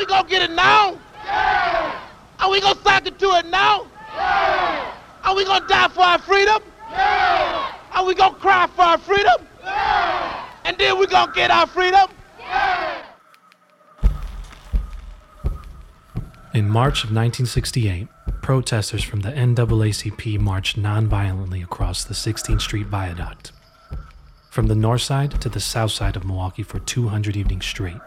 we gonna get it now? Yeah. Are we gonna sock it to it now? Yeah. Are we gonna die for our freedom? Yeah. Are we gonna cry for our freedom? Yeah. And then we gonna get our freedom? Yeah. In March of 1968, protesters from the NAACP marched nonviolently across the 16th Street Viaduct, from the north side to the south side of Milwaukee for 200 evenings straight.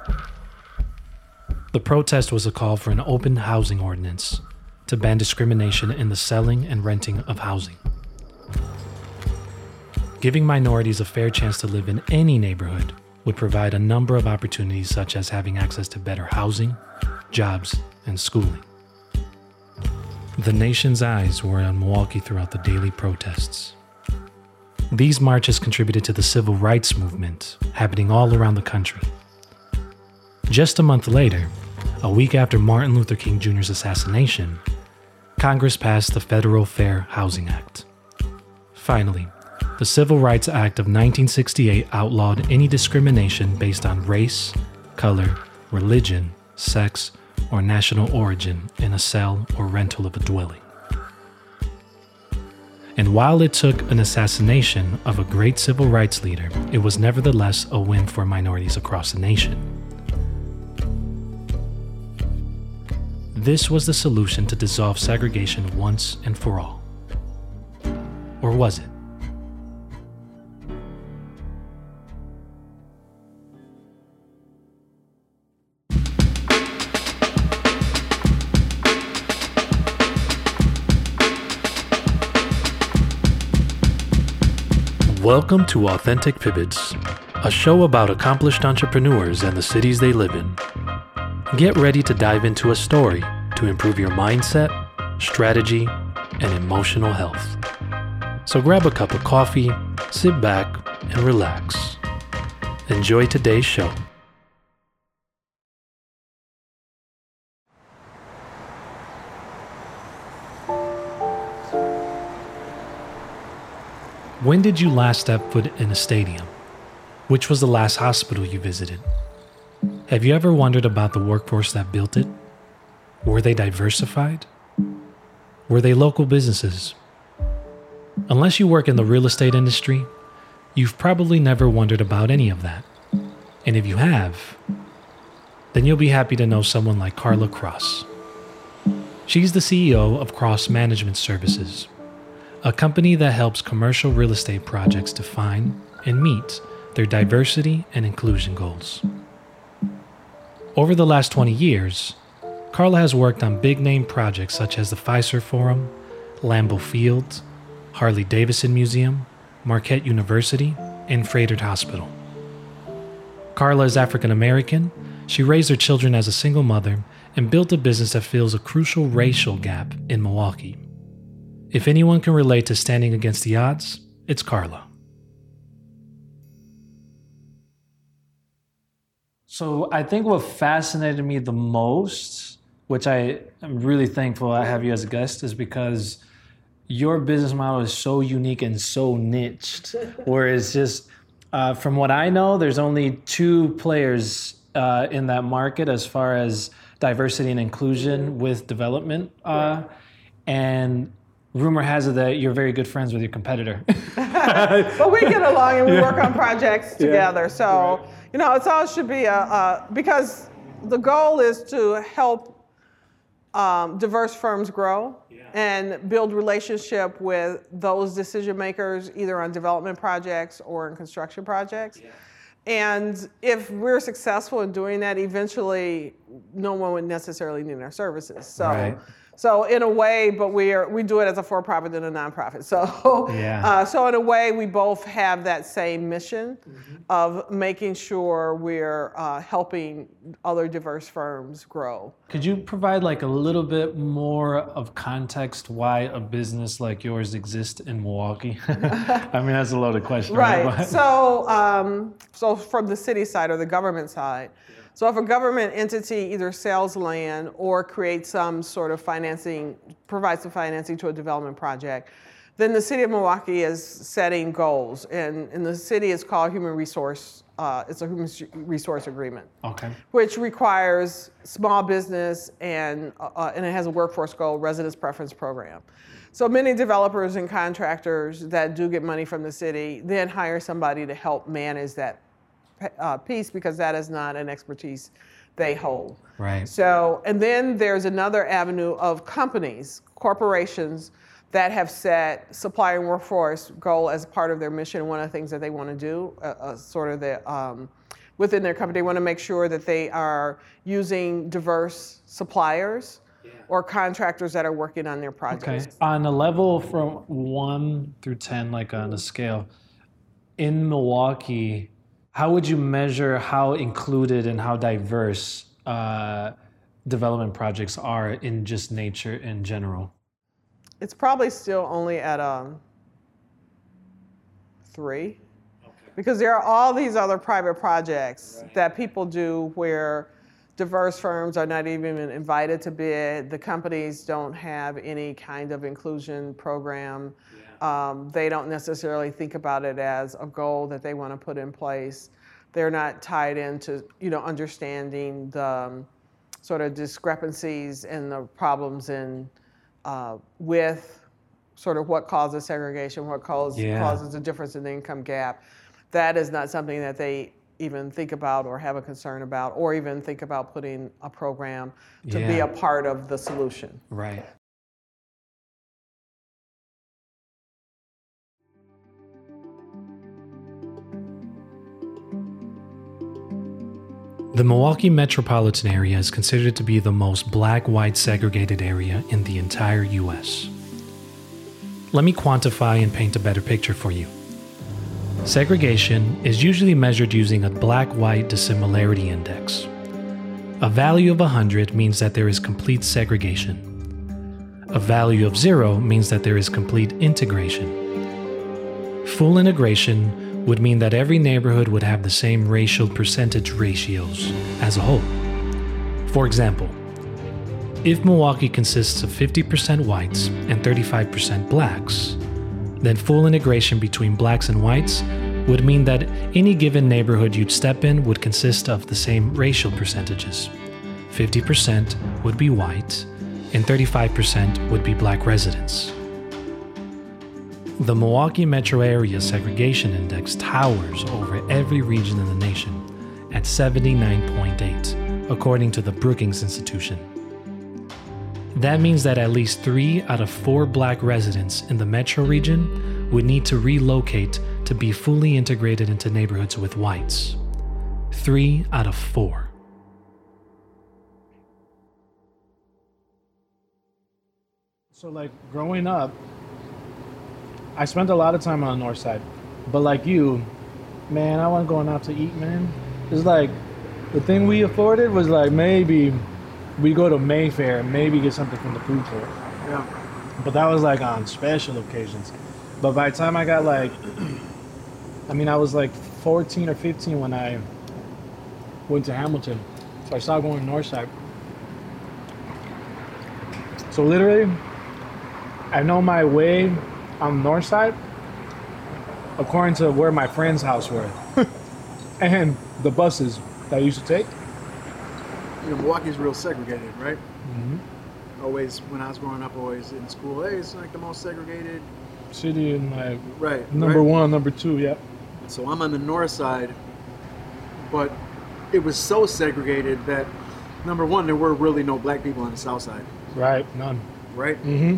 The protest was a call for an open housing ordinance to ban discrimination in the selling and renting of housing. Giving minorities a fair chance to live in any neighborhood would provide a number of opportunities, such as having access to better housing, jobs, and schooling. The nation's eyes were on Milwaukee throughout the daily protests. These marches contributed to the civil rights movement happening all around the country. Just a month later, a week after Martin Luther King Jr.'s assassination, Congress passed the Federal Fair Housing Act. Finally, the Civil Rights Act of 1968 outlawed any discrimination based on race, color, religion, sex, or national origin in a sale or rental of a dwelling. And while it took an assassination of a great civil rights leader, it was nevertheless a win for minorities across the nation. This was the solution to dissolve segregation once and for all. Or was it? Welcome to Authentic Pivots, a show about accomplished entrepreneurs and the cities they live in. Get ready to dive into a story to improve your mindset, strategy, and emotional health. So grab a cup of coffee, sit back, and relax. Enjoy today's show. When did you last step foot in a stadium? Which was the last hospital you visited? Have you ever wondered about the workforce that built it? Were they diversified? Were they local businesses? Unless you work in the real estate industry, you've probably never wondered about any of that. And if you have, then you'll be happy to know someone like Carla Cross. She's the CEO of Cross Management Services, a company that helps commercial real estate projects define and meet their diversity and inclusion goals. Over the last 20 years, Carla has worked on big name projects such as the Fiserv Forum, Lambeau Field, Harley Davidson Museum, Marquette University, and Froedtert Hospital. Carla is African American. She raised her children as a single mother and built a business that fills a crucial racial gap in Milwaukee. If anyone can relate to standing against the odds, it's Carla. So I think what fascinated me the most, which I am really thankful I have you as a guest, is because your business model is so unique and so niched, where it's just, uh, from what I know, there's only two players uh, in that market as far as diversity and inclusion with development. Uh, and rumor has it that you're very good friends with your competitor. but we get along and we yeah. work on projects together. Yeah. So, right. You know, it's all should be a, a, because the goal is to help um, diverse firms grow yeah. and build relationship with those decision makers either on development projects or in construction projects. And if we're successful in doing that, eventually no one would necessarily need our services. So. Right so in a way, but we are we do it as a for-profit and a nonprofit. So yeah. Uh, so in a way, we both have that same mission mm-hmm. of making sure we're uh, helping other diverse firms grow. Could you provide like a little bit more of context why a business like yours exists in Milwaukee? I mean, that's a loaded question. Right. right? So um, so from the city side or the government side. So if a government entity either sells land or creates some sort of financing, provides some financing to a development project, then the city of Milwaukee is setting goals. And, and the city is called human resource uh, it's a human resource agreement. Okay. Which requires small business and, uh, and it has a workforce goal, residence preference program. So many developers and contractors that do get money from the city then hire somebody to help manage that uh, piece because that is not an expertise they hold. Right. So, and then there's another avenue of companies, corporations that have set supply and workforce goal as part of their mission. One of the things that they want to do, uh, uh, sort of the um, within their company, they want to make sure that they are using diverse suppliers yeah. or contractors that are working on their projects. Okay. On a level from one through ten, like on a scale, in Milwaukee, how would you measure how included and how diverse uh, development projects are in just nature in general? It's probably still only at um, three. Because there are all these other private projects right. that people do where diverse firms are not even invited to bid. The companies don't have any kind of inclusion program. Yeah. Um, they don't necessarily think about it as a goal that they want to put in place. They're not tied into, you know, understanding the um, sort of discrepancies and the problems in uh, with sort of what causes segregation, what causes yeah. causes a difference in the income gap. That is not something that they even think about or have a concern about, or even think about putting a program to yeah. be a part of the solution. Right. The Milwaukee metropolitan area is considered to be the most black white segregated area in the entire US. Let me quantify and paint a better picture for you. Segregation is usually measured using a black white dissimilarity index. A value of 100 means that there is complete segregation. A value of 0 means that there is complete integration. Full integration would mean that every neighborhood would have the same racial percentage ratios as a whole. For example, if Milwaukee consists of 50% whites and 35% blacks, then full integration between blacks and whites would mean that any given neighborhood you'd step in would consist of the same racial percentages. 50% would be white, and 35% would be black residents. The Milwaukee metro area segregation index towers over every region in the nation at 79.8, according to the Brookings Institution. That means that at least three out of four black residents in the metro region would need to relocate to be fully integrated into neighborhoods with whites. Three out of four. So, like growing up, I spent a lot of time on the north side, but like you, man, I wasn't going out to eat, man. It's like the thing we afforded was like maybe we go to Mayfair and maybe get something from the food court. Yeah. But that was like on special occasions. But by the time I got like, I mean, I was like 14 or 15 when I went to Hamilton. So I started going north side. So literally, I know my way on the north side, according to where my friend's house were, and the buses that I used to take. You know, Milwaukee's real segregated, right? Mm-hmm. Always, when I was growing up, always in school, hey, it's like the most segregated city in like right number right. one, number two, yeah. So I'm on the north side, but it was so segregated that number one, there were really no black people on the south side. Right, none. Right. Mm-hmm.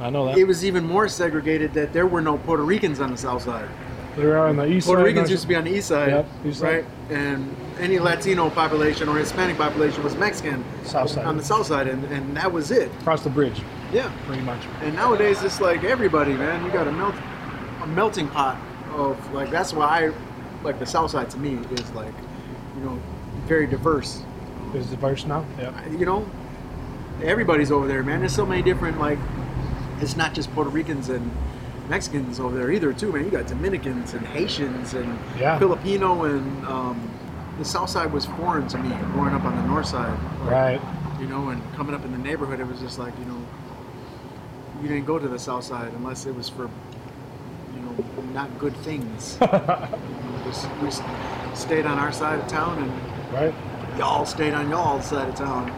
I know that. It was even more segregated that there were no Puerto Ricans on the south side. There are on the east Puerto side. Puerto Ricans used to be on the east side, yep, east right? And any Latino population or Hispanic population was Mexican south side. on the south side, and, and that was it. Across the bridge. Yeah, pretty much. And nowadays, it's like everybody, man. You got a melt, a melting pot of like. That's why I like the south side to me is like, you know, very diverse. Is diverse now? Yeah. You know, everybody's over there, man. There's so many different like it's not just Puerto Ricans and Mexicans over there either, too, man. You got Dominicans and Haitians and yeah. Filipino, and um, the South Side was foreign to me growing up on the North Side. Right. You know, and coming up in the neighborhood, it was just like you know, you didn't go to the South Side unless it was for you know not good things. you know, just, just, stayed on our side of town, and Right. y'all stayed on y'all side of town.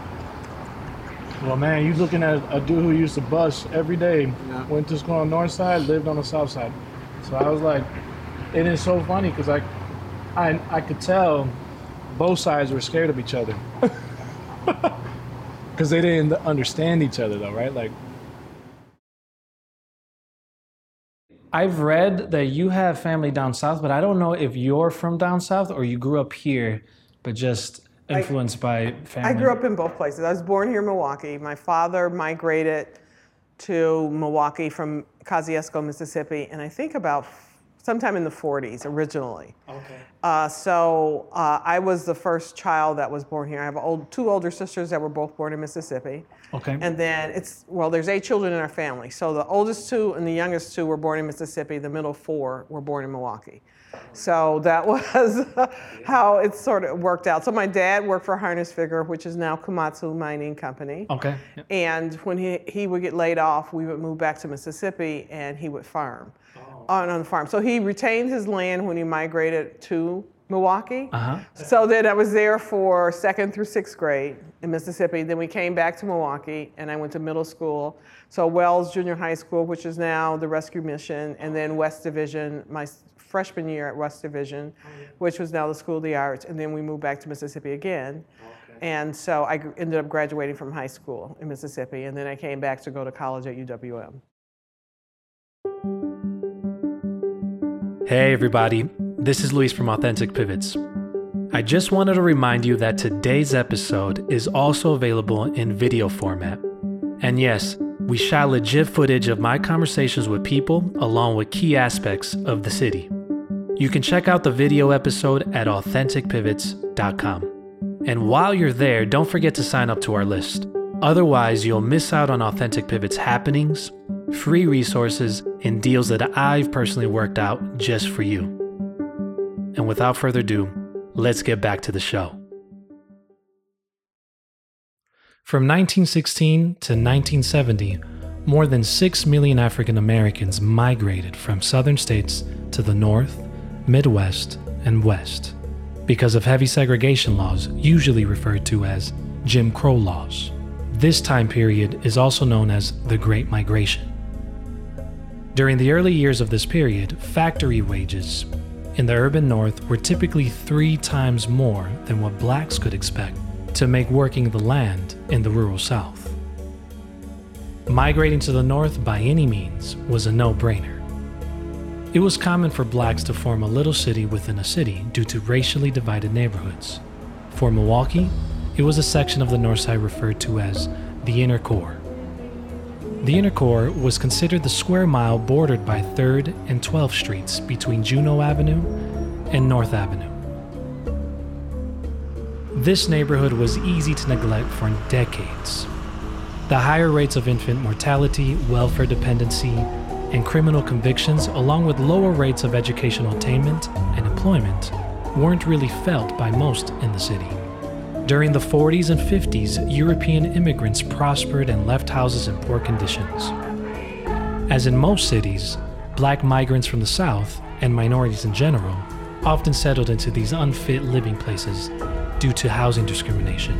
Well, man, you're looking at a dude who used to bus every day, Yeah. went to school on the north side, lived on the south side. So I was like, it is so funny because I, I, I could tell both sides were scared of each other. Because they didn't understand each other, though, right? Like, I've read that you have family down south, but I don't know if you're from down south or you grew up here, but just influenced by family. I grew up in both places. I was born here in Milwaukee. My father migrated to Milwaukee from Kosciusko, Mississippi, and I think about sometime in the 40s originally. Okay. Uh, so uh, I was the first child that was born here. I have old, two older sisters that were both born in Mississippi. Okay. And then it's, well, there's eight children in our family. So the oldest two and the youngest two were born in Mississippi. The middle four were born in Milwaukee. So that was how it sort of worked out. So my dad worked for Harnischfeger, which is now Komatsu Mining Company. okay. Yeah. And when he, he would get laid off, we would move back to Mississippi and he would farm on, on the farm. So he retained his land when he migrated to Milwaukee. Uh-huh. So then I was there for second through sixth grade in Mississippi. Then we came back to Milwaukee and I went to middle school. So Wells Junior High School, which is now the Rescue Mission, and then West Division, my freshman year at West Division, oh, which was now the School of the Arts. And then we moved back to Mississippi again. And so I ended up graduating from high school in Mississippi. And then I came back to go to college at UWM. Hey, everybody. This is Luis from Authentic Pivots. I just wanted to remind you that today's episode is also available in video format. And yes, we shot legit footage of my conversations with people along with key aspects of the city. You can check out the video episode at authenticpivots.com. And while you're there, don't forget to sign up to our list. Otherwise, you'll miss out on Authentic Pivots happenings, free resources, and deals that I've personally worked out just for you. And without further ado, let's get back to the show. From 1916 to 1970, more than 6 million African Americans migrated from southern states to the North, Midwest, and West because of heavy segregation laws, usually referred to as Jim Crow laws. This time period is also known as the Great Migration. During the early years of this period, factory wages in the urban north were typically three times more than what blacks could expect to make working the land in the rural south. Migrating to the north by any means was a no brainer. It was common for blacks to form a little city within a city due to racially divided neighborhoods. For Milwaukee, it was a section of the north side referred to as the inner core. The inner core was considered the square mile bordered by 3rd and 12th Streets between Juneau Avenue and North Avenue. This neighborhood was easy to neglect for decades. The higher rates of infant mortality, welfare dependency, and criminal convictions, along with lower rates of educational attainment and employment, weren't really felt by most in the city. During the 40s and 50s, European immigrants prospered and left houses in poor conditions. As in most cities, black migrants from the South, and minorities in general, often settled into these unfit living places due to housing discrimination.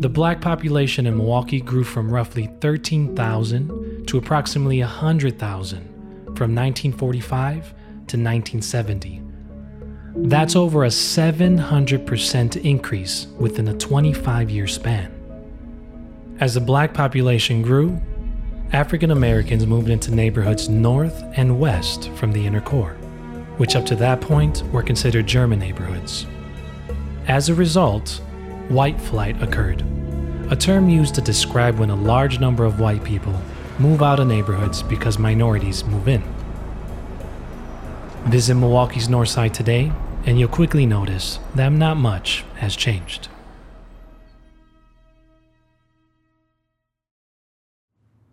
The black population in Milwaukee grew from roughly 13,000 to approximately 100,000 from 1945 to 1970. That's over a 700% increase within a 25 year span. As the black population grew, African Americans moved into neighborhoods north and west from the inner core, which up to that point were considered German neighborhoods. As a result, white flight occurred, a term used to describe when a large number of white people move out of neighborhoods because minorities move in. Visit Milwaukee's north side today, and you'll quickly notice that not much has changed.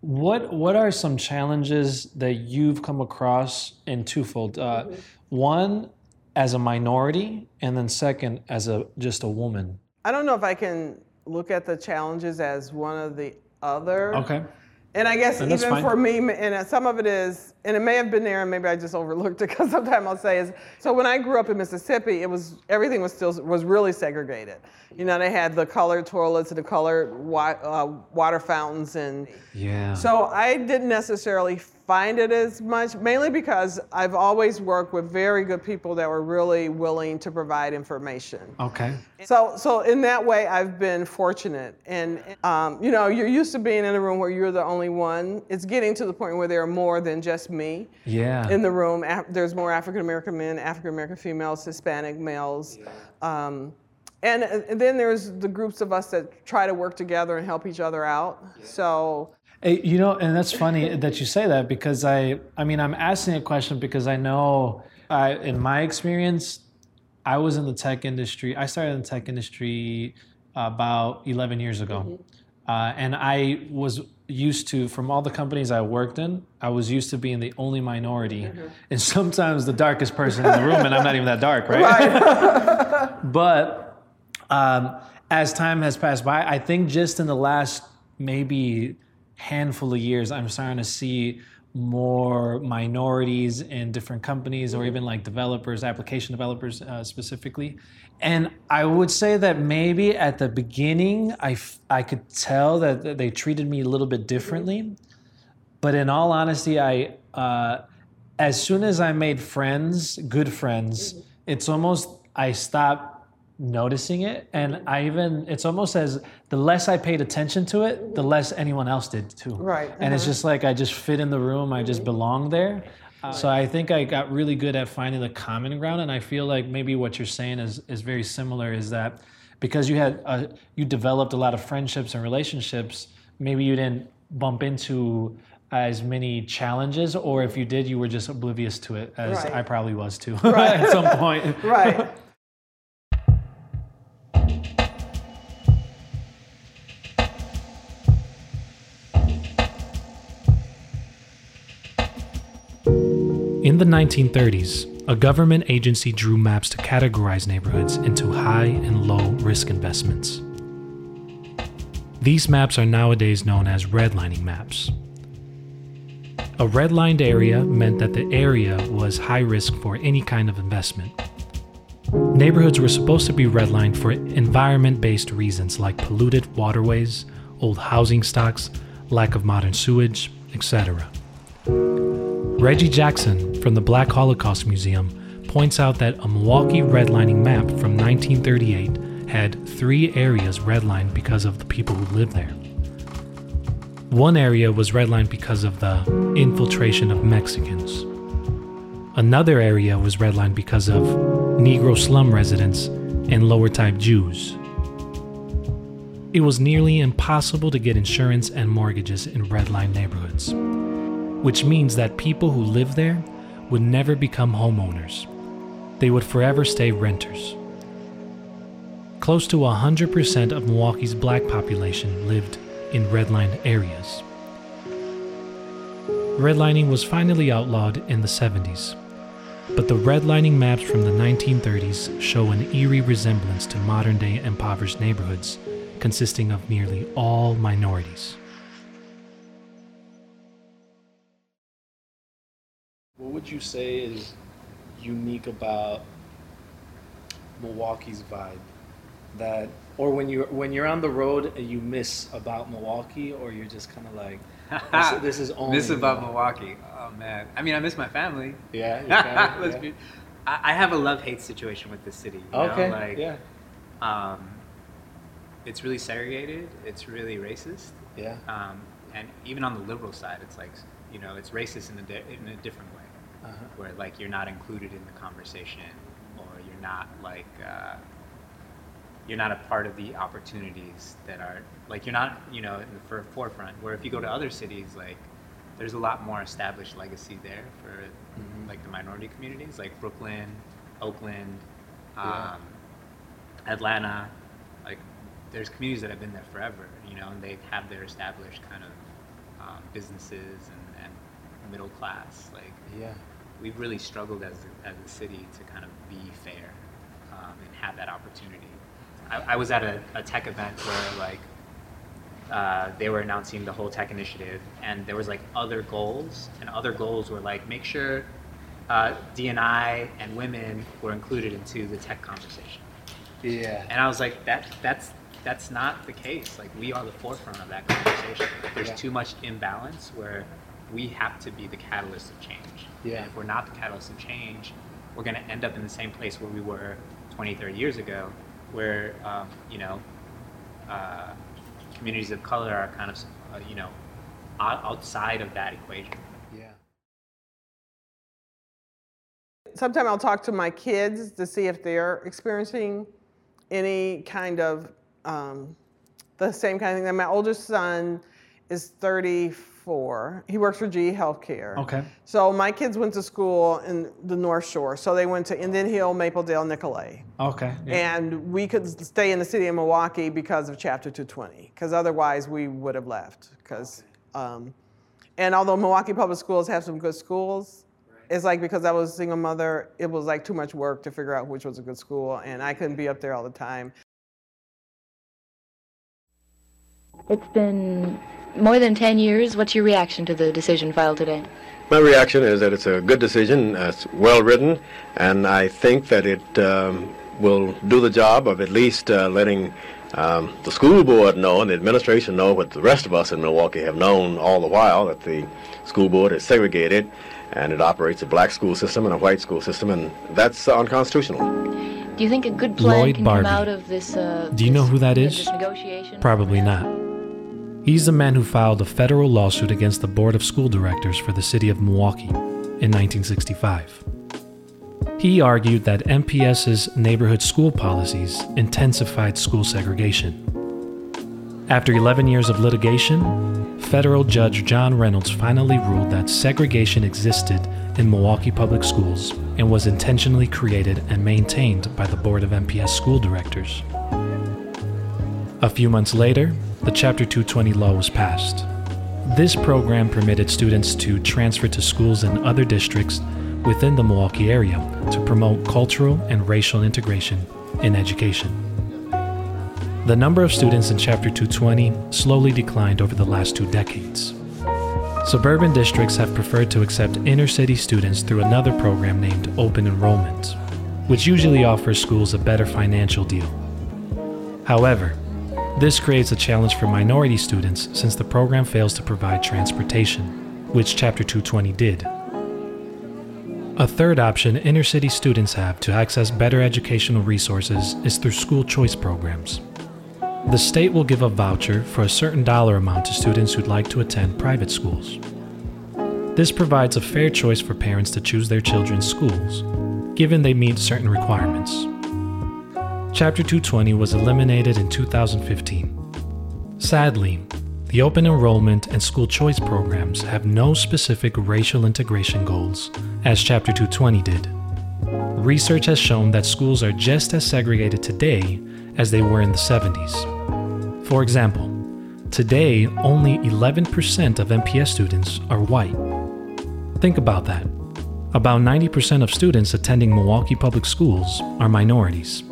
What What are some challenges that you've come across in twofold? Uh, one, as a minority, and then second, as a just a woman. I don't know if I can look at the challenges as one of the other. Okay. And I guess And even for me, and some of it is and it may have been there and maybe I just overlooked it because sometimes I'll say is so when I grew up in Mississippi, it was everything was still was really segregated. You know, they had the colored toilets and the colored wa- uh, water fountains and Yeah. so I didn't necessarily find it as much, mainly because I've always worked with very good people that were really willing to provide information. okay. So, so in that way, I've been fortunate, and um, you know, you're used to being in a room where you're the only one. It's getting to the point where there are more than just me Yeah. in the room. Af- There's more African American men, African American females, Hispanic males, um, and, and then there's the groups of us that try to work together and help each other out. So, Hey, you know, and that's funny that you say that because I, I mean, I'm asking a question because I know, I, in my experience, I was in the tech industry. I started in the tech industry about 11 years ago, uh, and I was used to, from all the companies I worked in, I was used to being the only minority, and sometimes the darkest person in the room, and I'm not even that dark, right? but um, as time has passed by, I think just in the last maybe handful of years, I'm starting to see more minorities in different companies or even like developers, application developers uh, specifically. And I would say that maybe at the beginning, I, f- I could tell that they treated me a little bit differently. But in all honesty, I uh, as soon as I made friends, good friends, it's almost I stopped noticing it, and I even it's almost as the less I paid attention to it, the less anyone else did too. Right, And it's just like I just fit in the room. I just belong there. So I think I got really good at finding the common ground, and I feel like maybe what you're saying is is very similar. Is that because you had uh, you developed a lot of friendships and relationships, maybe you didn't bump into as many challenges, or if you did, you were just oblivious to it, as Right. I probably was too right. at some point. right. The 1930s, a government agency drew maps to categorize neighborhoods into high and low risk investments. These maps are nowadays known as redlining maps. A redlined area meant that the area was high risk for any kind of investment. Neighborhoods were supposed to be redlined for environment based reasons like polluted waterways, old housing stocks, lack of modern sewage, etc. Reggie Jackson from the Black Holocaust Museum points out that a Milwaukee redlining map from 1938 had three areas redlined because of the people who lived there. One area was redlined because of the infiltration of Mexicans. Another area was redlined because of Negro slum residents and lower type Jews. It was nearly impossible to get insurance and mortgages in redlined neighborhoods which means that people who live there would never become homeowners. They would forever stay renters. Close to 100% of Milwaukee's black population lived in redlined areas. Redlining was finally outlawed in the 70s, but the redlining maps from the 1930s show an eerie resemblance to modern day impoverished neighborhoods consisting of nearly all minorities. What would you say is unique about Milwaukee's vibe? That, or when you when you're on the road and you miss about Milwaukee, or you're just kind of like, this, this is only miss about Milwaukee. Oh man, I mean, I miss my family. Yeah, yeah. be- I, I have a love-hate situation with the city. you know, Okay, like, yeah, Um, it's really segregated. It's really racist. yeah, Um, and even on the liberal side, it's like, you know, it's racist in a, di- in a different way, uh-huh. where like you're not included in the conversation, or you're not like, uh, you're not a part of the opportunities that are like you're not, you know, in the for- forefront. Where if you go to other cities, like there's a lot more established legacy there for Mhm. like the minority communities, like Brooklyn, Oakland, Yeah. um, Atlanta. Like there's communities that have been there forever, you know, and they have their established kind of um, businesses and, and middle class. Like yeah. We've really struggled as a, as a city to kind of be fair um, and have that opportunity. I, I was at a, a tech event where like uh, they were announcing the whole tech initiative, and there was like other goals, and other goals were like make sure uh, D&I and women were included into the tech conversation. Yeah. And I was like, that that's that's not the case. Like we are the forefront of that conversation. There's Yeah. too much imbalance where we have to be the catalyst of change. Yeah. And if we're not the catalyst of change, we're going to end up in the same place where we were 20, 30 years ago, where um, you know uh, communities of color are kind of uh, you know outside of that equation. Yeah. Sometimes I'll talk to my kids to see if they're experiencing any kind of um, the same kind of thing. My oldest son is 34. He works for GE Healthcare. Okay. So my kids went to school in the North Shore. So they went to Indian Hill, Mapledale, Nicolet. Okay. yeah. And we could stay in the city of Milwaukee because of Chapter 220, because otherwise we would have left. Because, um, and although Milwaukee Public Schools have some good schools, it's like because I was a single mother, it was like too much work to figure out which was a good school, and I couldn't be up there all the time. It's been more than 10 years. What's your reaction to the decision filed today? My reaction is that it's a good decision, uh, it's well written, and I think that it um, will do the job of at least uh, letting um, the school board know and the administration know what the rest of us in Milwaukee have known all the while that the school board is segregated and it operates a black school system and a white school system, and that's unconstitutional. Do you think a good plan Lloyd can Barbee. come out of this? Uh, Do you know who that uh, is? This negotiation? Probably not. He's the man who filed a federal lawsuit against the Board of School Directors for the city of Milwaukee in 1965. He argued that MPS's neighborhood school policies intensified school segregation. After 11 years of litigation, federal judge John Reynolds finally ruled that segregation existed in Milwaukee public schools and was intentionally created and maintained by the Board of MPS school directors. A few months later, the Chapter 220 law was passed. This program permitted students to transfer to schools in other districts within the Milwaukee area to promote cultural and racial integration in education. The number of students in Chapter 220 slowly declined over the last two decades. Suburban districts have preferred to accept inner city students through another program named Open Enrollment, which usually offers schools a better financial deal. However, this creates a challenge for minority students since the program fails to provide transportation, which Chapter 220 did. A third option inner city students have to access better educational resources is through school choice programs. The state will give a voucher for a certain dollar amount to students who'd like to attend private schools. This provides a fair choice for parents to choose their children's schools, given they meet certain requirements. Chapter 220 was eliminated in 2015. Sadly, the open enrollment and school choice programs have no specific racial integration goals, as Chapter 220 did. Research has shown that schools are just as segregated today as they were in the 70s. For example, today only 11% of MPS students are white. Think about that. About 90% of students attending Milwaukee Public Schools are minorities,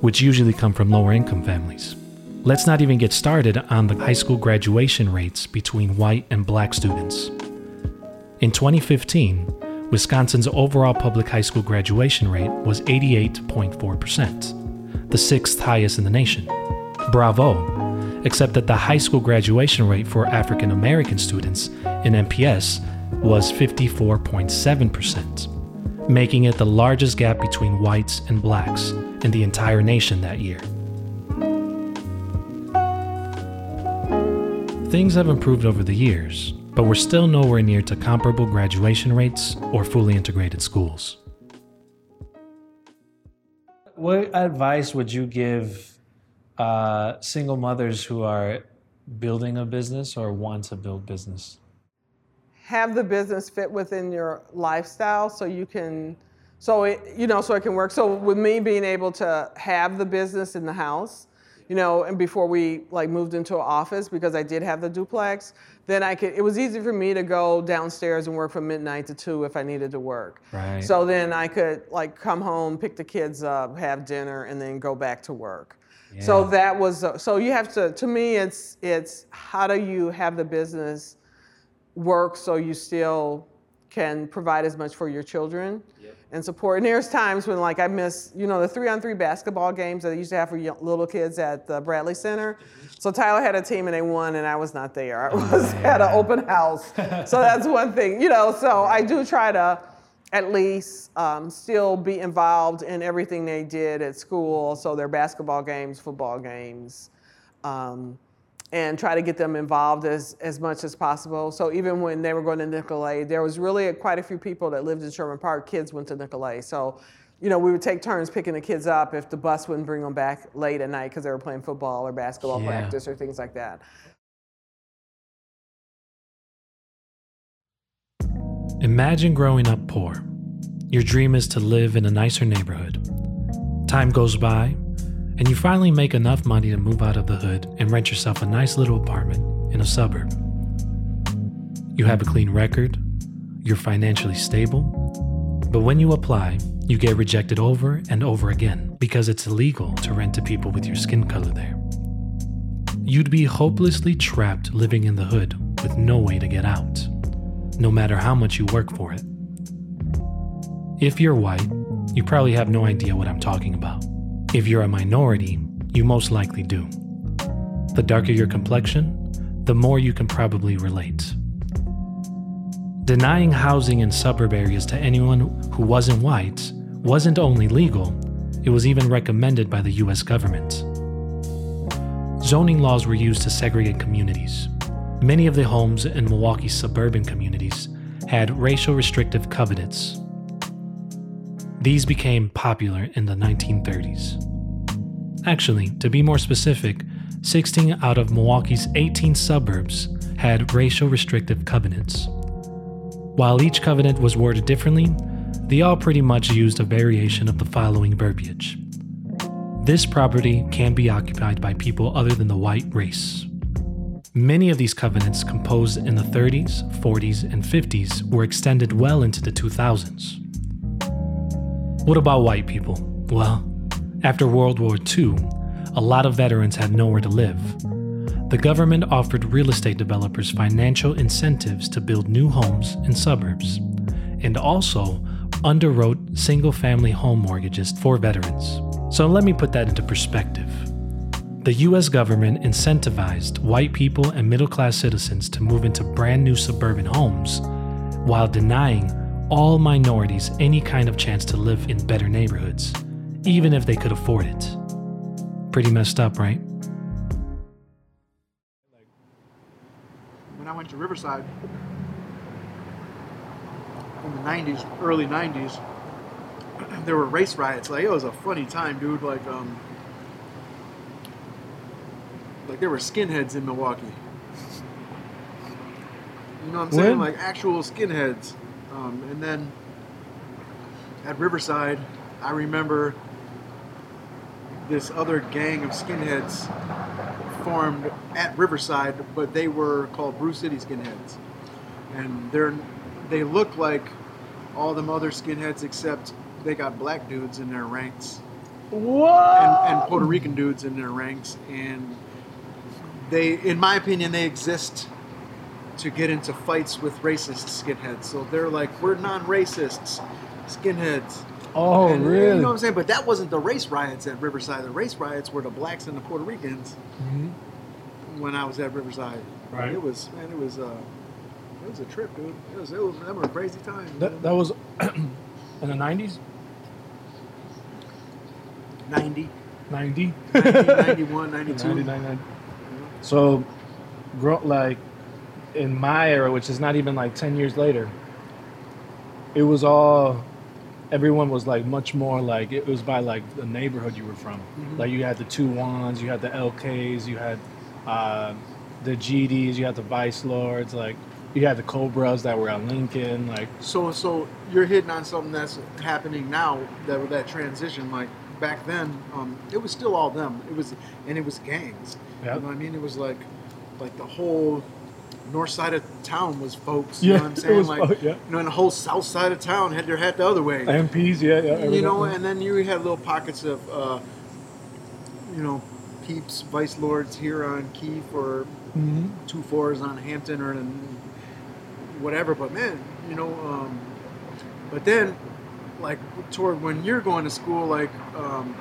which usually come from lower income families. Let's not even get started on the high school graduation rates between white and black students. In 2015, Wisconsin's overall public high school graduation rate was 88.4%, the sixth highest in the nation. Bravo! Except that the high school graduation rate for African American students in MPS was 54.7%, making it the largest gap between whites and blacks in the entire nation that year. Things have improved over the years, but we're still nowhere near to comparable graduation rates or fully integrated schools. What advice would you give uh, single mothers who are building a business or want to build business? Have the business fit within your lifestyle so you can so it you know so it can work so with me being able to have the business in the house you know and before we like moved into an office because i did have the duplex then i could it was easy for me to go downstairs and work from midnight to two if i needed to work Right. so then i could like come home pick the kids up have dinner and then go back to work yeah. So that was so you have to. To me, it's it's how do you have the business work so you still can provide as much for your children and support. And there's times when like I miss, you know, the three on three basketball games that they used to have for young, little kids at the Bradley Center. So Tyler had a team and they won, and I was not there. I was at an open house. So that's one thing, you know. So I do try to at least um, still be involved in everything they did at school. So their basketball games, football games. Um, and try to get them involved as, as much as possible. So even when they were going to Nicolet, there was really quite a few people that lived in Sherman Park. Kids went to Nicolet. So, you know, we would take turns picking the kids up if the bus wouldn't bring them back late at night because they were playing football or basketball Yeah. practice or things like that. Imagine growing up poor. Your dream is to live in a nicer neighborhood. Time goes by, and you finally make enough money to move out of the hood and rent yourself a nice little apartment in a suburb. You have a clean record, you're financially stable, but when you apply, you get rejected over and over again because it's illegal to rent to people with your skin color there. You'd be hopelessly trapped living in the hood with no way to get out no matter how much you work for it. If you're white, you probably have no idea what I'm talking about. If you're a minority, you most likely do. The darker your complexion, the more you can probably relate. Denying housing in suburb areas to anyone who wasn't white wasn't only legal, it was even recommended by the US government. Zoning laws were used to segregate communities. Many of the homes in Milwaukee's suburban communities had racial restrictive covenants. These became popular in the 1930s. Actually, to be more specific, 16 out of Milwaukee's 18 suburbs had racial restrictive covenants. While each covenant was worded differently, they all pretty much used a variation of the following verbiage. This property can be occupied by people other than the white race. Many of these covenants, composed in the 30s, 40s, and 50s, were extended well into the 2000s. What about white people? Well, after World War II, a lot of veterans had nowhere to live. The government offered real estate developers financial incentives to build new homes in suburbs, and also underwrote single family home mortgages for veterans. So let me put that into perspective. The US government incentivized white people and middle class citizens to move into brand new suburban homes while denying all minorities any kind of chance to live in better neighborhoods, even if they could afford it. Pretty messed up, right? when I went to Riverside in the 90s, early 90s, there were race riots. Like it was a funny time, dude. Like um, like there were skinheads in Milwaukee. You know what I'm saying? Like actual skinheads. Um, and then at Riverside, I remember this other gang of skinheads formed at Riverside, but they were called Brew City Skinheads, and they're they look like all them other skinheads except they got black dudes in their ranks What? and, and Puerto Rican dudes in their ranks, and they, in my opinion, they exist to get into fights with racist skinheads. So they're like, we're non-racists, skinheads. Oh, And, really? You know what I'm saying? But that wasn't the race riots at Riverside. The race riots were the blacks and the Puerto Ricans when I was at Riverside. Right. It was man, it was uh, it was a trip, dude. It was it was that was a crazy time. That, that was in the 90s? 90, 90? 90, 91, 92. 90, 99. So, like, in my era, which is not even like 10 years later, it was all, everyone was like much more like, it was by like the neighborhood you were from. Like, you had the two ones, you had the LKs, you had uh, the GDs, you had the Vice Lords, like, you had the Cobras that were on Lincoln, like, So so you're hitting on something that's happening now that with that transition. Like back then, um, it was still all them. It was and it was gangs. Yep. You know what I mean? It was like like the whole north side of town was folks. Yeah, you know what I'm saying? was like yeah. you know, and the whole south side of town had their hat the other way. MPs, yeah, yeah. you know, and then you had little pockets of, uh, you know, peeps, Vice Lords here on Keefe or two fours on Hampton or in whatever. But man, you know, um, but then like toward when you're going to school, like um,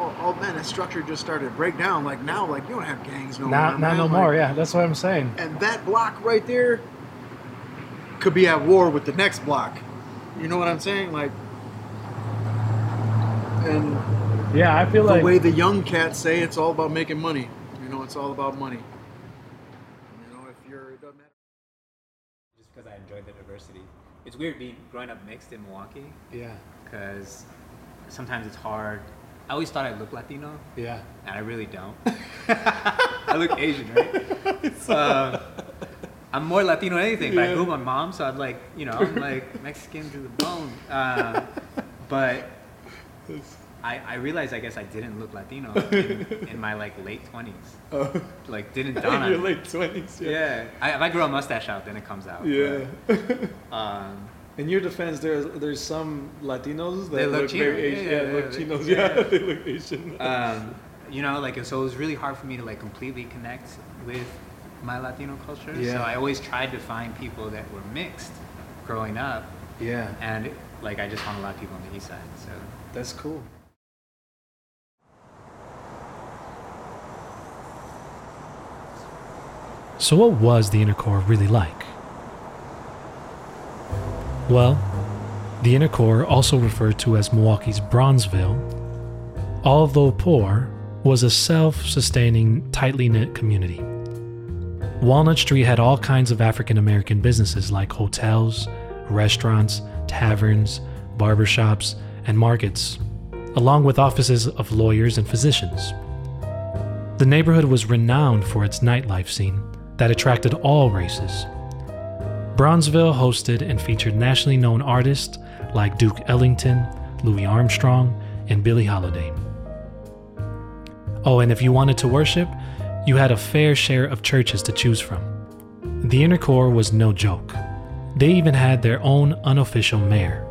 oh, oh man, that structure just started to break down. Like now, like you don't have gangs no Not, more. not man. no Like, more. Yeah, that's what I'm saying. And that block right there could be at war with the next block. You know what I'm saying? Like, and Yeah, I feel the like the way the young cats say, it's all about making money. You know, it's all about money. You know, if you're, it doesn't matter. just because I enjoy the diversity. It's weird being growing up mixed in Milwaukee yeah, because sometimes it's hard. I always thought I looked Latino, yeah. and I really don't. I look Asian, right? Uh, I'm more Latino than anything, but I grew up my mom, so I'm like, you know, I'm like Mexican to the bone. Uh, but I, I realized, I guess, I didn't look Latino in, in my like late 20s. Like, didn't dawn on Your me. twenties. Yeah, I, if I grow a mustache out, then it comes out. Yeah. But, um, In your defense, there's there's some Latinos that They look look, very Asian. Yeah, Yeah, yeah, look yeah. Chinos. Yeah. Yeah, they look Asian. um, you know, like so it was really hard for me to like completely connect with my Latino culture. Yeah. So I always tried to find people that were mixed growing up, yeah, and like I just found a lot of people on the east side. So that's cool. So, what was the inner core really like? Well, the inner core, also referred to as Milwaukee's Bronzeville, although poor, was a self sustaining, tightly knit community. Walnut Street had all kinds of African American businesses like hotels, restaurants, taverns, barbershops, and markets, along with offices of lawyers and physicians. The neighborhood was renowned for its nightlife scene that attracted all races. Bronzeville hosted and featured nationally known artists like Duke Ellington, Louis Armstrong, and Billie Holiday. Oh, and if you wanted to worship, you had a fair share of churches to choose from. The inner core was no joke. They even had their own unofficial mayor.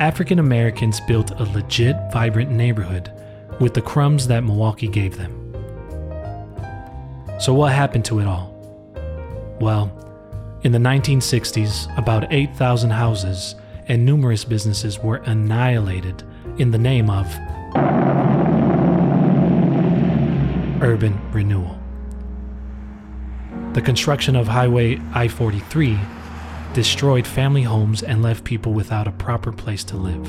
African Americans built a legit, vibrant neighborhood with the crumbs that Milwaukee gave them. So, what happened to it all? Well, in the 1960s, about 8,000 houses and numerous businesses were annihilated in the name of urban renewal. The construction of Highway I 43 destroyed family homes and left people without a proper place to live.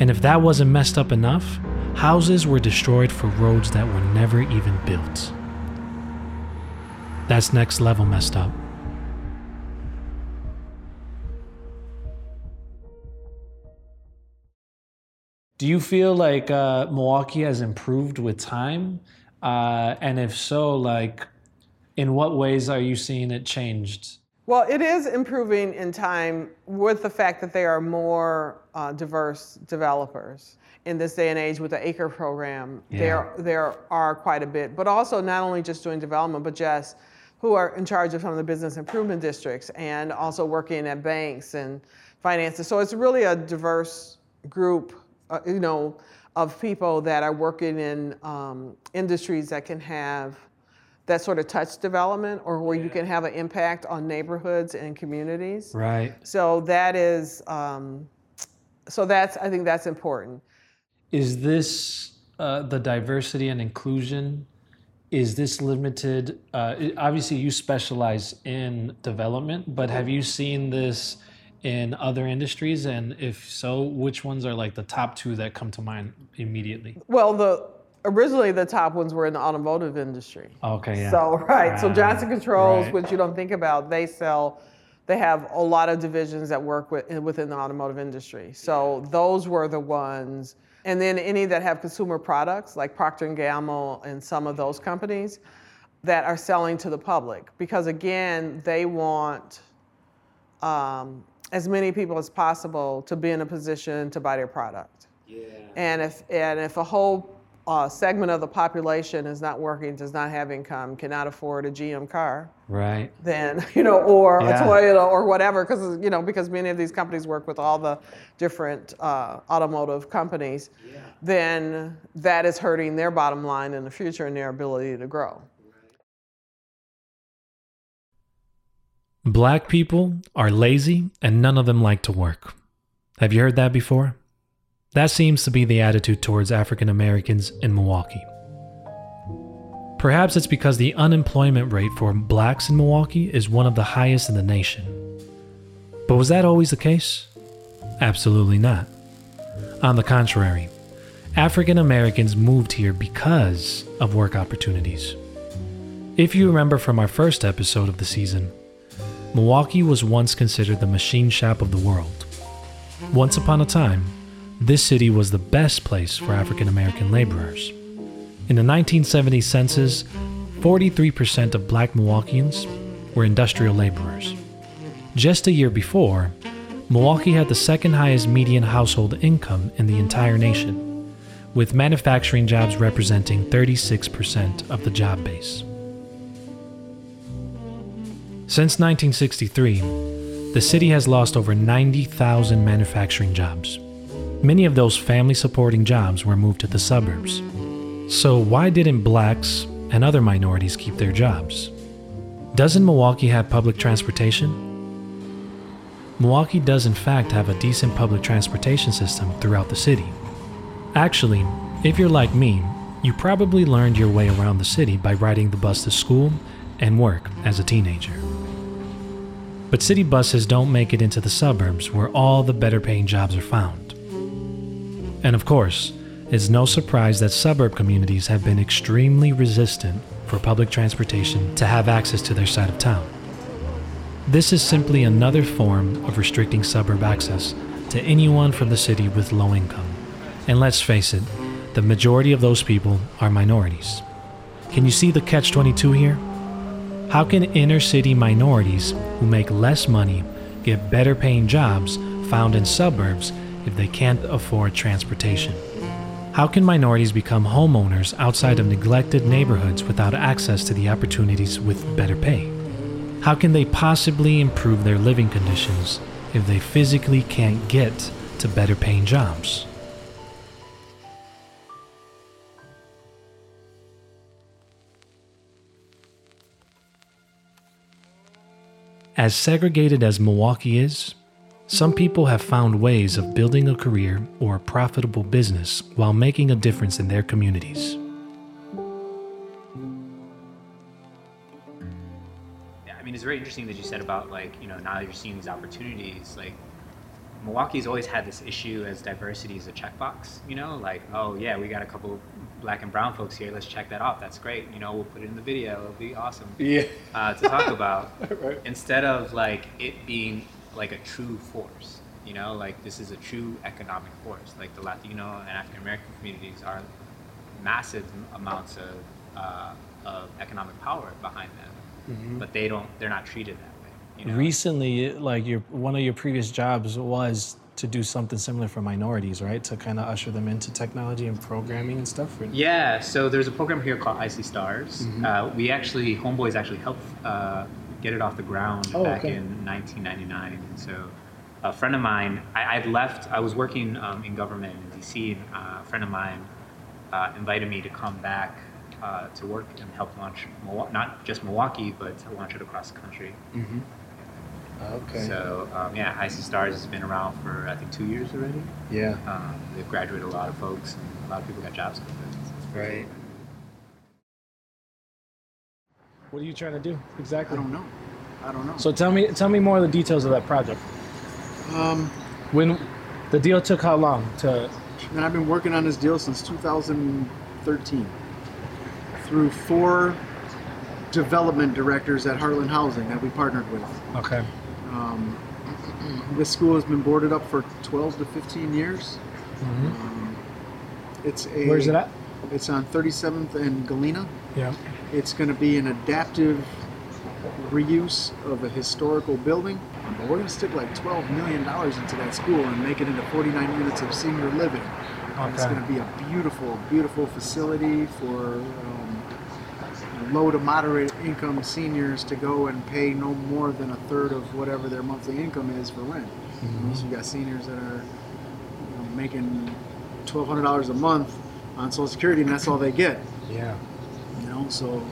And if that wasn't messed up enough, houses were destroyed for roads that were never even built. That's next level messed up. Do you feel like uh, Milwaukee has improved with time? Uh, and if so, like, in what ways are you seeing it changed? Well, it is improving in time with the fact that they are more uh, diverse developers in this day and age with the ACRE program. There, there are quite a bit, but also not only just doing development, but just who are in charge of some of the business improvement districts and also working at banks and finances. So it's really a diverse group, uh, you know, of people that are working in um, industries that can have that sort of touch development or where you can have an impact on neighborhoods and communities. Right. So that is, um, so that's, I think that's important. Is this uh, the diversity and inclusion? Is this limited? Uh, obviously, you specialize in development, but have you seen this in other industries? And if so, which ones are like the top two that come to mind immediately? Well, the, originally the top ones were in the automotive industry. Okay, yeah. So, right, so Johnson Controls, right. which you don't think about, they sell, they have a lot of divisions that work with, within the automotive industry. So those were the ones. And then any that have consumer products, like Procter & Gamble and some of those companies that are selling to the public. Because again, they want um, as many people as possible to be in a position to buy their product. Yeah. And if and if a whole a segment of the population is not working, does not have income, cannot afford a GM car, Right. then you know, or Yeah. a Toyota or whatever, because you know, because many of these companies work with all the different uh, automotive companies, Yeah. then that is hurting their bottom line in the future and their ability to grow. Black people are lazy and none of them like to work. Have you heard that before? That seems to be the attitude towards African Americans in Milwaukee. Perhaps it's because the unemployment rate for blacks in Milwaukee is one of the highest in the nation. But was that always the case? Absolutely not. On the contrary, African Americans moved here because of work opportunities. If you remember from our first episode of the season, Milwaukee was once considered the machine shop of the world. Once upon a time, this city was the best place for African American laborers. In the 1970 census, 43% of black Milwaukeeans were industrial laborers. Just a year before, Milwaukee had the second highest median household income in the entire nation, with manufacturing jobs representing 36% of the job base. Since 1963, the city has lost over 90,000 manufacturing jobs. Many of those family supporting jobs were moved to the suburbs. So, why didn't blacks and other minorities keep their jobs? Doesn't Milwaukee have public transportation? Milwaukee does, in fact, have a decent public transportation system throughout the city. Actually, if you're like me, you probably learned your way around the city by riding the bus to school and work as a teenager. But city buses don't make it into the suburbs where all the better paying jobs are found. And of course, it's no surprise that suburb communities have been extremely resistant for public transportation to have access to their side of town. This is simply another form of restricting suburb access to anyone from the city with low income. And let's face it, the majority of those people are minorities. Can you see the catch 22 here? How can inner city minorities who make less money get better paying jobs found in suburbs if they can't afford transportation? How can minorities become homeowners outside of neglected neighborhoods without access to the opportunities with better pay? How can they possibly improve their living conditions if they physically can't get to better paying jobs? As segregated as Milwaukee is, some people have found ways of building a career or a profitable business while making a difference in their communities. Yeah, I mean, it's very interesting that you said about like, you know, now you're seeing these opportunities. Like, Milwaukee's always had this issue as diversity is a checkbox. You know, like, oh yeah, we got a couple black and brown folks here. Let's check that off. That's great. You know, we'll put it in the video. It'll be awesome. Yeah. Uh, to talk about Right. instead of like it being like a true force. You know, like this is a true economic force. Like the Latino and African American communities are massive amounts of uh, of economic power behind them, but they don't. They're not treated that way. You know? Recently, like your one of your previous jobs was to do something similar for minorities, right? To kind of usher them into technology and programming and stuff. Yeah, so there's a program here called i.c.stars. Uh, we actually, Homeboys actually helped uh, get it off the ground Oh, back okay. in 1999. And so a friend of mine, I, I'd left, I was working um, in government in DC, and uh, a friend of mine uh, invited me to come back uh, to work and help launch, not just Milwaukee, but to launch it across the country. Okay. So um, yeah, i.c.stars has been around for, I think, two years already. yeah. Um, they've graduated a lot of folks, and a lot of people got jobs with it. It's pretty Right. What are you trying to do exactly? I don't know. I don't know. So tell me, tell me more of the details of that project. um, When the deal took how long to? and I've been working on this deal since 2013 through four development directors at Heartland Housing that we partnered with. Okay. Um, this school has been boarded up for 12 to 15 years. Um, it's a. Mm-hmm. Where's it at? It's on 37th and Galena. Yeah. It's going to be an adaptive reuse of a historical building. But we're going to stick like $12 million into that school and make it into 49 units of senior living And It's going to be a beautiful, beautiful facility for um, low to moderate income seniors to go and pay no more than a third of whatever their monthly income is for rent. You know, So you got seniors that are you know, making twelve hundred dollars a month on Social Security, and that's all they get. Yeah. You know, so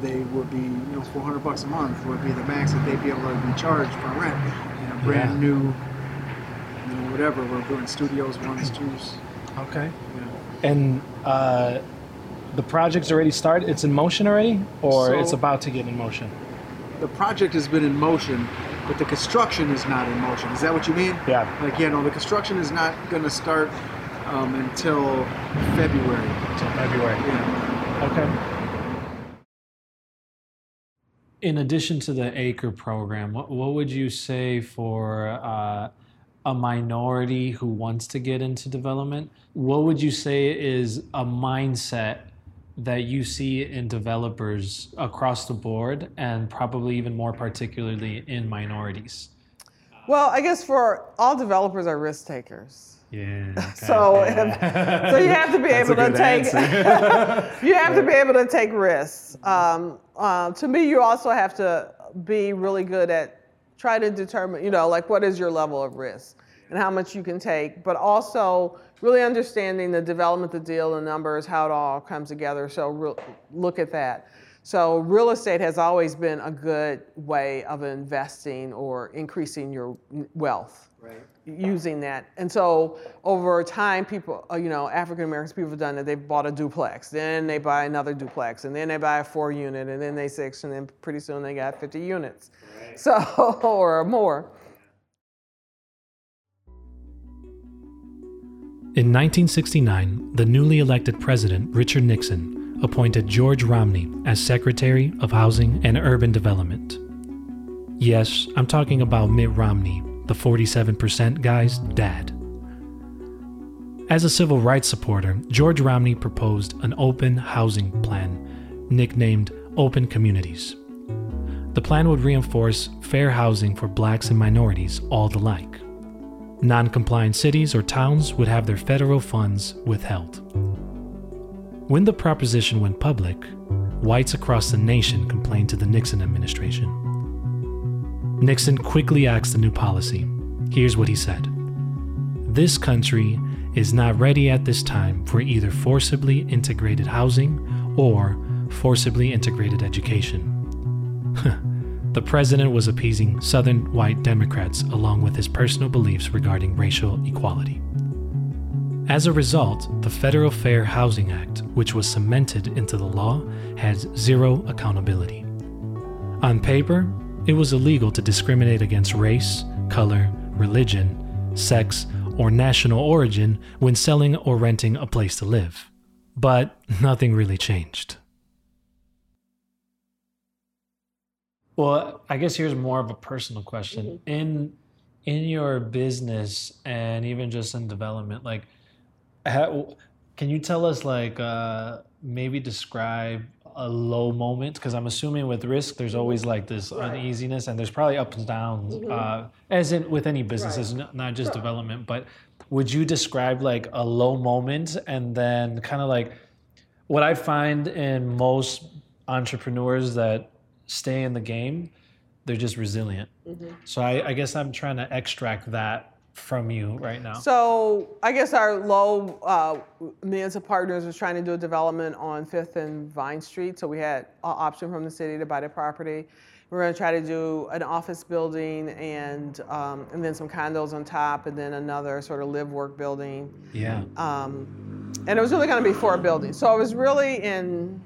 they would be you know four hundred bucks a month would be the max that they'd be able to be charged for rent in a brand Yeah. new, you know, whatever. We're doing studios, ones, twos. Okay. Yeah. And uh, the project's already started. It's in motion already, or So- it's about to get in motion. the project has been in motion, but the construction is not in motion. Is that what you mean? Yeah. Like, yeah, no, the construction is not going to start um, until February. Until February. Yeah. Okay. In addition to the ACRE program, what, what would you say for uh, a minority who wants to get into development? What would you say is a mindset that you see in developers across the board and probably even more particularly in minorities? Well, I guess for all developers are risk takers. Yeah. So, if, so you have to be able to take you have to be able to take risks. Um, uh, to me, you also have to be really good at try to determine, you know, like what is your level of risk and how much you can take, but also really understanding the development, the deal, the numbers, how it all comes together. So look at that. So real estate has always been a good way of investing or increasing your wealth Right. using that. And so over time, people, uh, you know, African Americans, people have done it. They've bought a duplex, then they buy another duplex, and then they buy a four unit, and then they six, and then pretty soon they got 50 units. So, or more. In 1969, the newly elected president, Richard Nixon, appointed George Romney as Secretary of Housing and Urban Development. Yes, I'm talking about Mitt Romney, the 47% guy's dad. As a civil rights supporter, George Romney proposed an open housing plan, nicknamed Open Communities. The plan would reinforce fair housing for blacks and minorities all alike. Non compliant cities or towns would have their federal funds withheld. When the proposition went public, whites across the nation complained to the Nixon administration. Nixon quickly axed the new policy. Here's what he said This country is not ready at this time for either forcibly integrated housing or forcibly integrated education. the president was appeasing Southern white Democrats along with his personal beliefs regarding racial equality. As a result, the Federal Fair Housing Act, which was cemented into the law, has zero accountability. On paper, it was illegal to discriminate against race, color, religion, sex, or national origin when selling or renting a place to live. But nothing really changed. Well, I guess here's more of a personal question. In in your business and even just in development, like, how, can you tell us like uh, maybe describe a low moment? Because I'm assuming with risk, there's always like this uneasiness, and there's probably ups and downs, uh, as in with any businesses, n- not just development. But would you describe like a low moment, and then kind of like what I find in most entrepreneurs that stay in the game, they're just resilient. So I, I guess I'm trying to extract that from you right now. So I guess our low, uh, and partners was trying to do a development on Fifth and Vine Street. So we had an option from the city to buy the property. We are going to try to do an office building and um, and then some condos on top, and then another sort of live work building. yeah. Um, and it was really going to be four buildings. So it was really in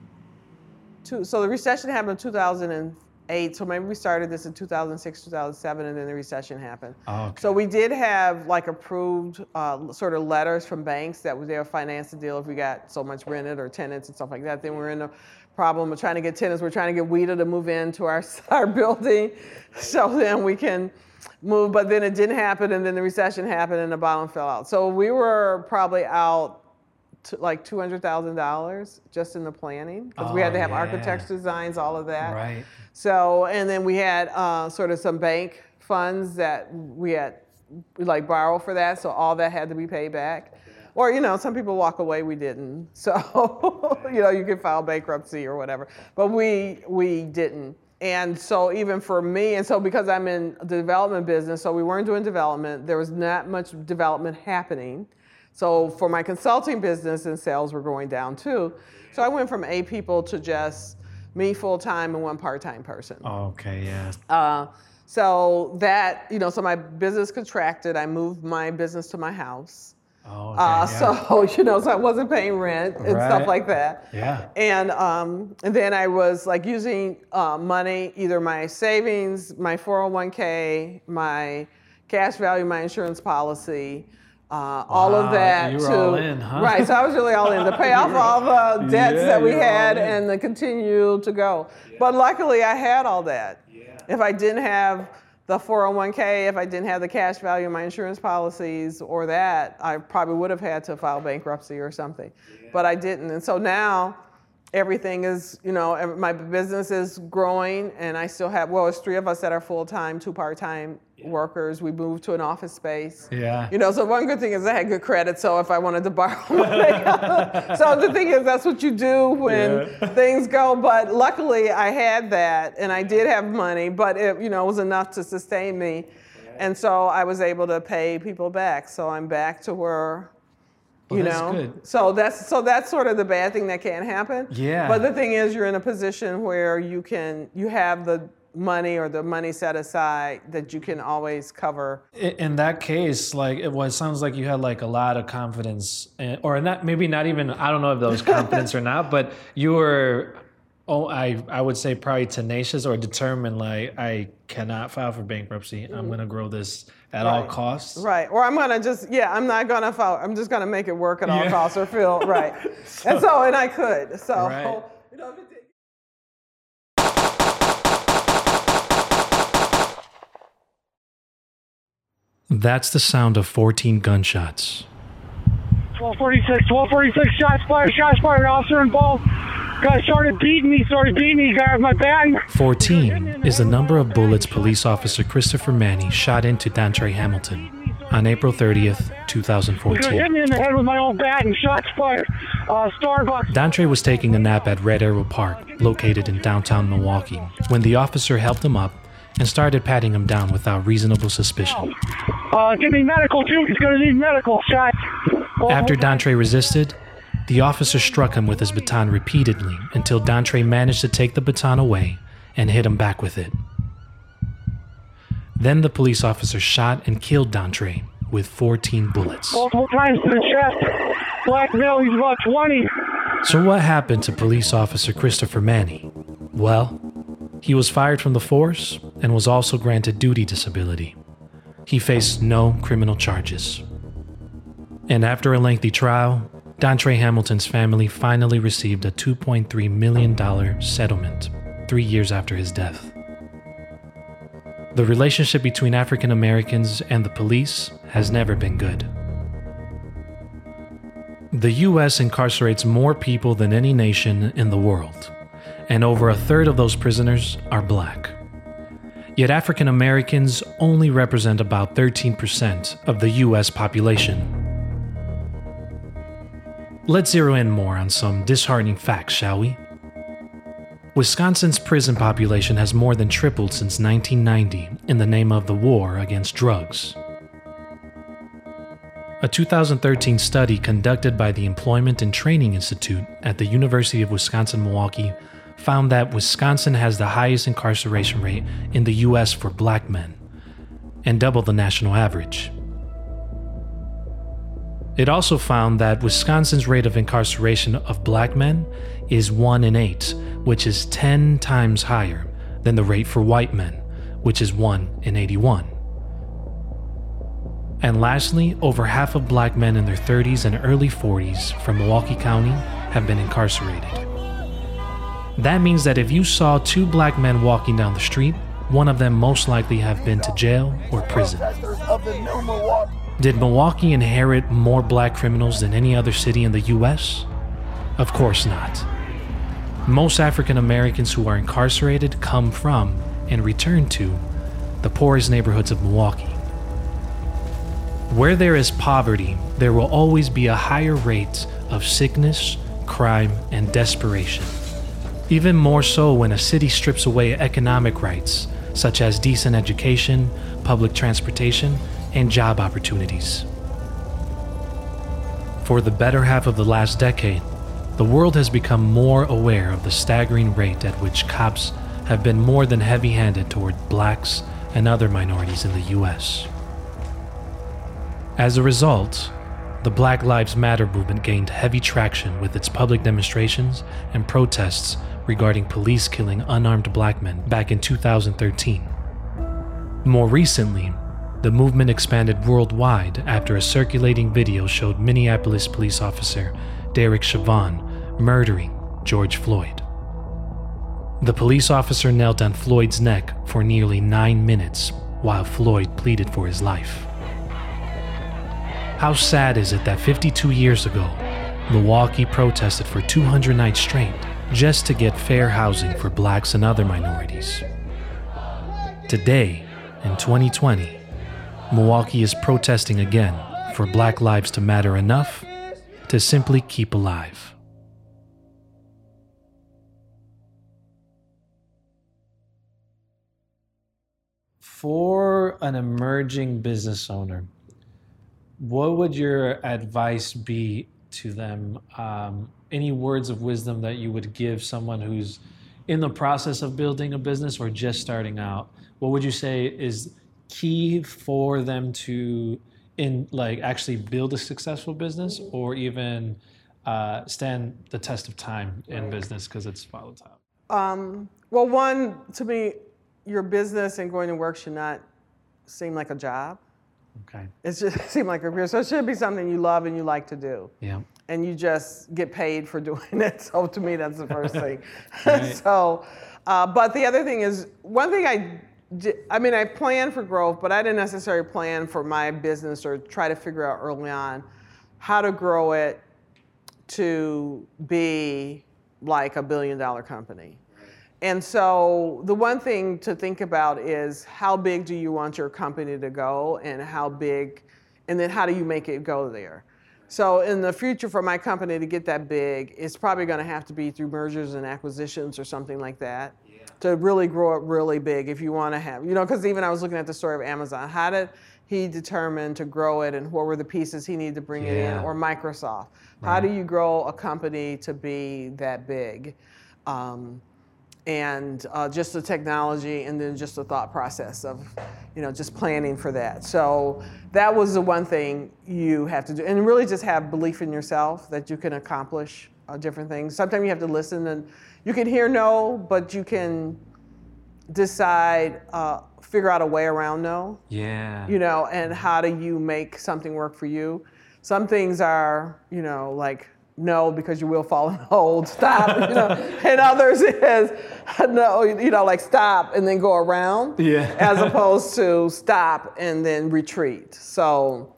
two. So the recession happened in 2008. So maybe we started this in 2006, 2007, and then the recession happened. Oh, okay. So we did have like approved uh, sort of letters from banks that they would finance the deal if we got so much rented or tenants and stuff like that. Then we're in a problem of trying to get tenants. We're trying to get WHEDA to move into our our building, so then we can move. But then it didn't happen, and then the recession happened, and the bottom fell out. So we were probably out like two hundred thousand dollars just in the planning because we had Oh, to have yeah. architects designs, all of that. Right. So, and then we had uh, sort of some bank funds that we had we like borrow for that, so all that had to be paid back. Or, you know, some people walk away, we didn't. So, you know, you can file bankruptcy or whatever. But we we didn't. And so even for me, and so because I'm in the development business, so we weren't doing development, there was not much development happening. So for my consulting business and sales were going down too. So I went from eight people to just me full time and one part time person. Okay, yeah. Uh, so that, you know, so my business contracted. I moved my business to my house. Oh, okay, Uh, yeah. So, you know, so I wasn't paying rent and Right. stuff like that. Yeah. And, um, and then I was like using uh, money, either my savings, my 401k, my cash value, my insurance policy, uh, all Wow, of that you were to all in, huh? right. So I was really all in to pay off all the debts Yeah, that we you were all had and to continue to go. But luckily, I had all that. If I didn't have the 401k, if I didn't have the cash value of my insurance policies or that, I probably would have had to file bankruptcy or something. But I didn't. And so now everything is, you know, my business is growing and I still have, well, it's three of us that are full time, two part time workers. We moved to an office space. Yeah. You know, so one good thing is I had good credit, so if I wanted to borrow money. so the thing is, that's what you do when things go. But luckily, I had that, and I did have money, but it, you know, was enough to sustain me, and so I was able to pay people back. So I'm back to where. Well, You know, good. so that's so that's sort of the bad thing that can happen. Yeah. But the thing is, you're in a position where you can you have the money or the money set aside that you can always cover in that case, like it was, sounds like you had like a lot of confidence, in, or not maybe not even. I don't know if that was confidence or not, but you were. Oh, I I would say probably tenacious or determined. Like I cannot file for bankruptcy. I'm mm. gonna grow this at all costs. Right. Or I'm gonna just yeah, I'm not gonna follow. I'm just gonna make it work at all costs or feel right. and so and I could. So Right. you know, if it did- That's the sound of 14 gunshots. 1246, 1246, shots fired, shots fired, officer involved. Guy started beating me, started beating me, guy with my bat. 14 is the number of bullets police officer Christopher Manney shot into Dontre Hamilton on April 30th, He hit 2014. me in the head with my own bat and shots fired. Uh, Starbucks. Dontre was taking a nap at Red Arrow Park, located in downtown Milwaukee, when the officer helped him up and started patting him down without reasonable suspicion. Uh, give me medical too, he's gonna need medical shots. After Dontre resisted, the officer struck him with his baton repeatedly until Dontre managed to take the baton away and hit him back with it. Then the police officer shot and killed Dontre with 14 bullets. Multiple times to the chest. Black male, he's about 20. So, what happened to police officer Christopher Manney? Well, he was fired from the force and was also granted duty disability. He faced no criminal charges. And after a lengthy trial, Dontre Hamilton's family finally received a $2.3 million settlement three years after his death. The relationship between African Americans and the police has never been good. The US incarcerates more people than any nation in the world, and over a third of those prisoners are black. Yet African Americans only represent about 13% of the US population. Let's zero in more on some disheartening facts, shall we? Wisconsin's prison population has more than tripled since 1990 in the name of the war against drugs. A 2013 study conducted by the Employment and Training Institute at the University of Wisconsin Milwaukee found that Wisconsin has the highest incarceration rate in the US for black men, and double the national average. It also found that Wisconsin's rate of incarceration of black men is 1 in 8, which is 10 times higher than the rate for white men, which is 1 in 81. And lastly, over half of black men in their 30s and early 40s from Milwaukee County have been incarcerated. That means that if you saw two black men walking down the street, one of them most likely have been to jail or prison. Did Milwaukee inherit more black criminals than any other city in the US? Of course not. Most African Americans who are incarcerated come from and return to the poorest neighborhoods of Milwaukee. Where there is poverty, there will always be a higher rate of sickness, crime, and desperation. Even more so when a city strips away economic rights, such as decent education, public transportation, and job opportunities. For the better half of the last decade, the world has become more aware of the staggering rate at which cops have been more than heavy handed toward blacks and other minorities in the US. As a result, the Black Lives Matter movement gained heavy traction with its public demonstrations and protests regarding police killing unarmed black men back in 2013. More recently, the movement expanded worldwide after a circulating video showed Minneapolis police officer Derek Chauvin murdering George Floyd. The police officer knelt on Floyd's neck for nearly nine minutes while Floyd pleaded for his life. How sad is it that 52 years ago, Milwaukee protested for 200 nights straight just to get fair housing for blacks and other minorities? Today, in 2020, Milwaukee is protesting again for black lives to matter enough to simply keep alive. For an emerging business owner, what would your advice be to them? Um, any words of wisdom that you would give someone who's in the process of building a business or just starting out? What would you say is key for them to in like actually build a successful business or even uh, stand the test of time in business because it's volatile? Um, well, one, to me, your business and going to work should not seem like a job. Okay. It should seem like a career. So it should be something you love and you like to do. Yeah. And you just get paid for doing it. So to me, that's the first thing. So, uh, but the other thing is, one thing I, I mean, I planned for growth, but I didn't necessarily plan for my business or try to figure out early on how to grow it to be like a billion dollar company. And so the one thing to think about is how big do you want your company to go and how big, and then how do you make it go there? So in the future for my company to get that big, it's probably going to have to be through mergers and acquisitions or something like that to really grow it really big if you want to have, you know, because even I was looking at the story of Amazon. How did he determine to grow it and what were the pieces he needed to bring it in? Or Microsoft. How do you grow a company to be that big? Um, and uh, just the technology and then just the thought process of you know just planning for that so that was the one thing you have to do and really just have belief in yourself that you can accomplish uh, different things sometimes you have to listen and you can hear no but you can decide uh, figure out a way around no Yeah. you know, and how do you make something work for you? Some things are, you know, like no because you will fall in a hole, stop, you know, and others is no, you know, like stop and then go around, Yeah. as opposed to stop and then retreat. So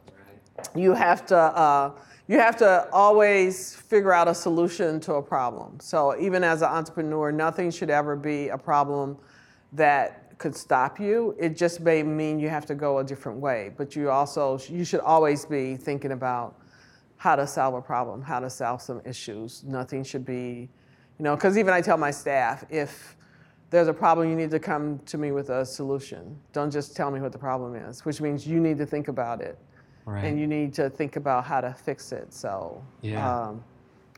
you have to uh, you have to always figure out a solution to a problem. So even as an entrepreneur, nothing should ever be a problem that could stop you. It just may mean you have to go a different way. But you also you should always be thinking about how to solve a problem, how to solve some issues. Nothing should be, you know, because even I tell my staff if there's a problem, you need to come to me with a solution. Don't just tell me what the problem is, which means you need to think about it Right. and you need to think about how to fix it. So, Yeah. um,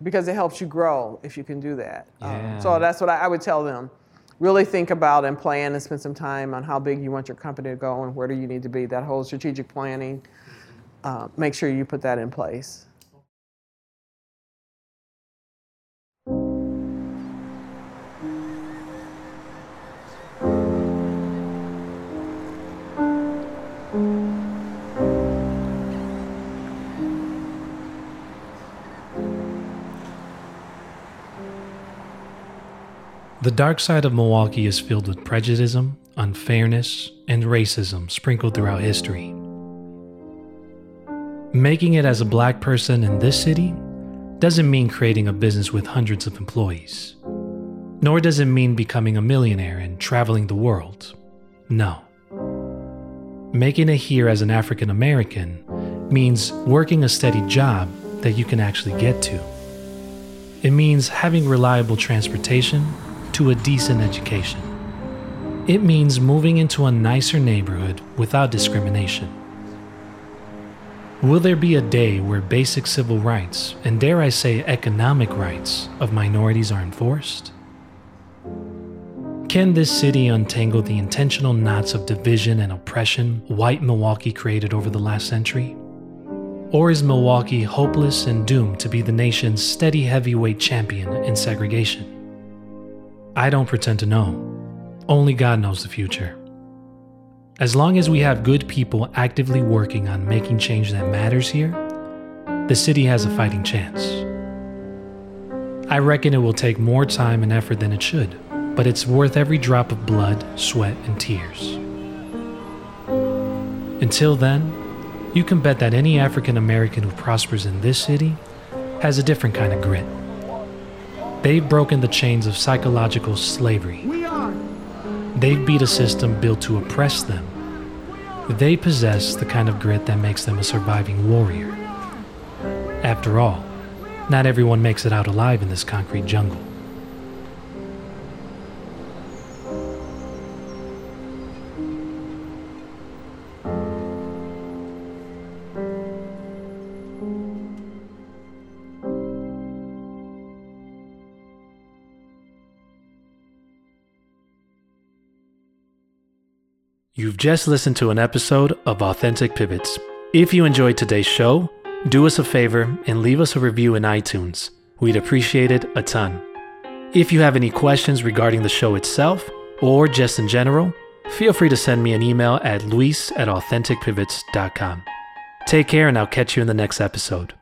because it helps you grow if you can do that. Um, so that's what I, I would tell them. Really think about and plan and spend some time on how big you want your company to go and where do you need to be. That whole strategic planning. Uh, make sure you put that in place. The dark side of Milwaukee is filled with prejudice, unfairness, and racism sprinkled throughout history. Making it as a black person in this city doesn't mean creating a business with hundreds of employees. Nor does it mean becoming a millionaire and traveling the world. No. Making it here as an African American means working a steady job that you can actually get to. It means having reliable transportation to a decent education. It means moving into a nicer neighborhood without discrimination. Will there be a day where basic civil rights, and dare I say economic rights, of minorities are enforced? Can this city untangle the intentional knots of division and oppression white Milwaukee created over the last century? Or is Milwaukee hopeless and doomed to be the nation's steady heavyweight champion in segregation? I don't pretend to know. Only God knows the future. As long as we have good people actively working on making change that matters here, the city has a fighting chance. I reckon it will take more time and effort than it should, but it's worth every drop of blood, sweat, and tears. Until then, you can bet that any African American who prospers in this city has a different kind of grit. They've broken the chains of psychological slavery. They've beat a system built to oppress them. They possess the kind of grit that makes them a surviving warrior. After all, not everyone makes it out alive in this concrete jungle. You've just listened to an episode of Authentic Pivots. If you enjoyed today's show, do us a favor and leave us a review in iTunes. We'd appreciate it a ton. If you have any questions regarding the show itself or just in general, feel free to send me an email at luis at authenticpivots.com. Take care, and I'll catch you in the next episode.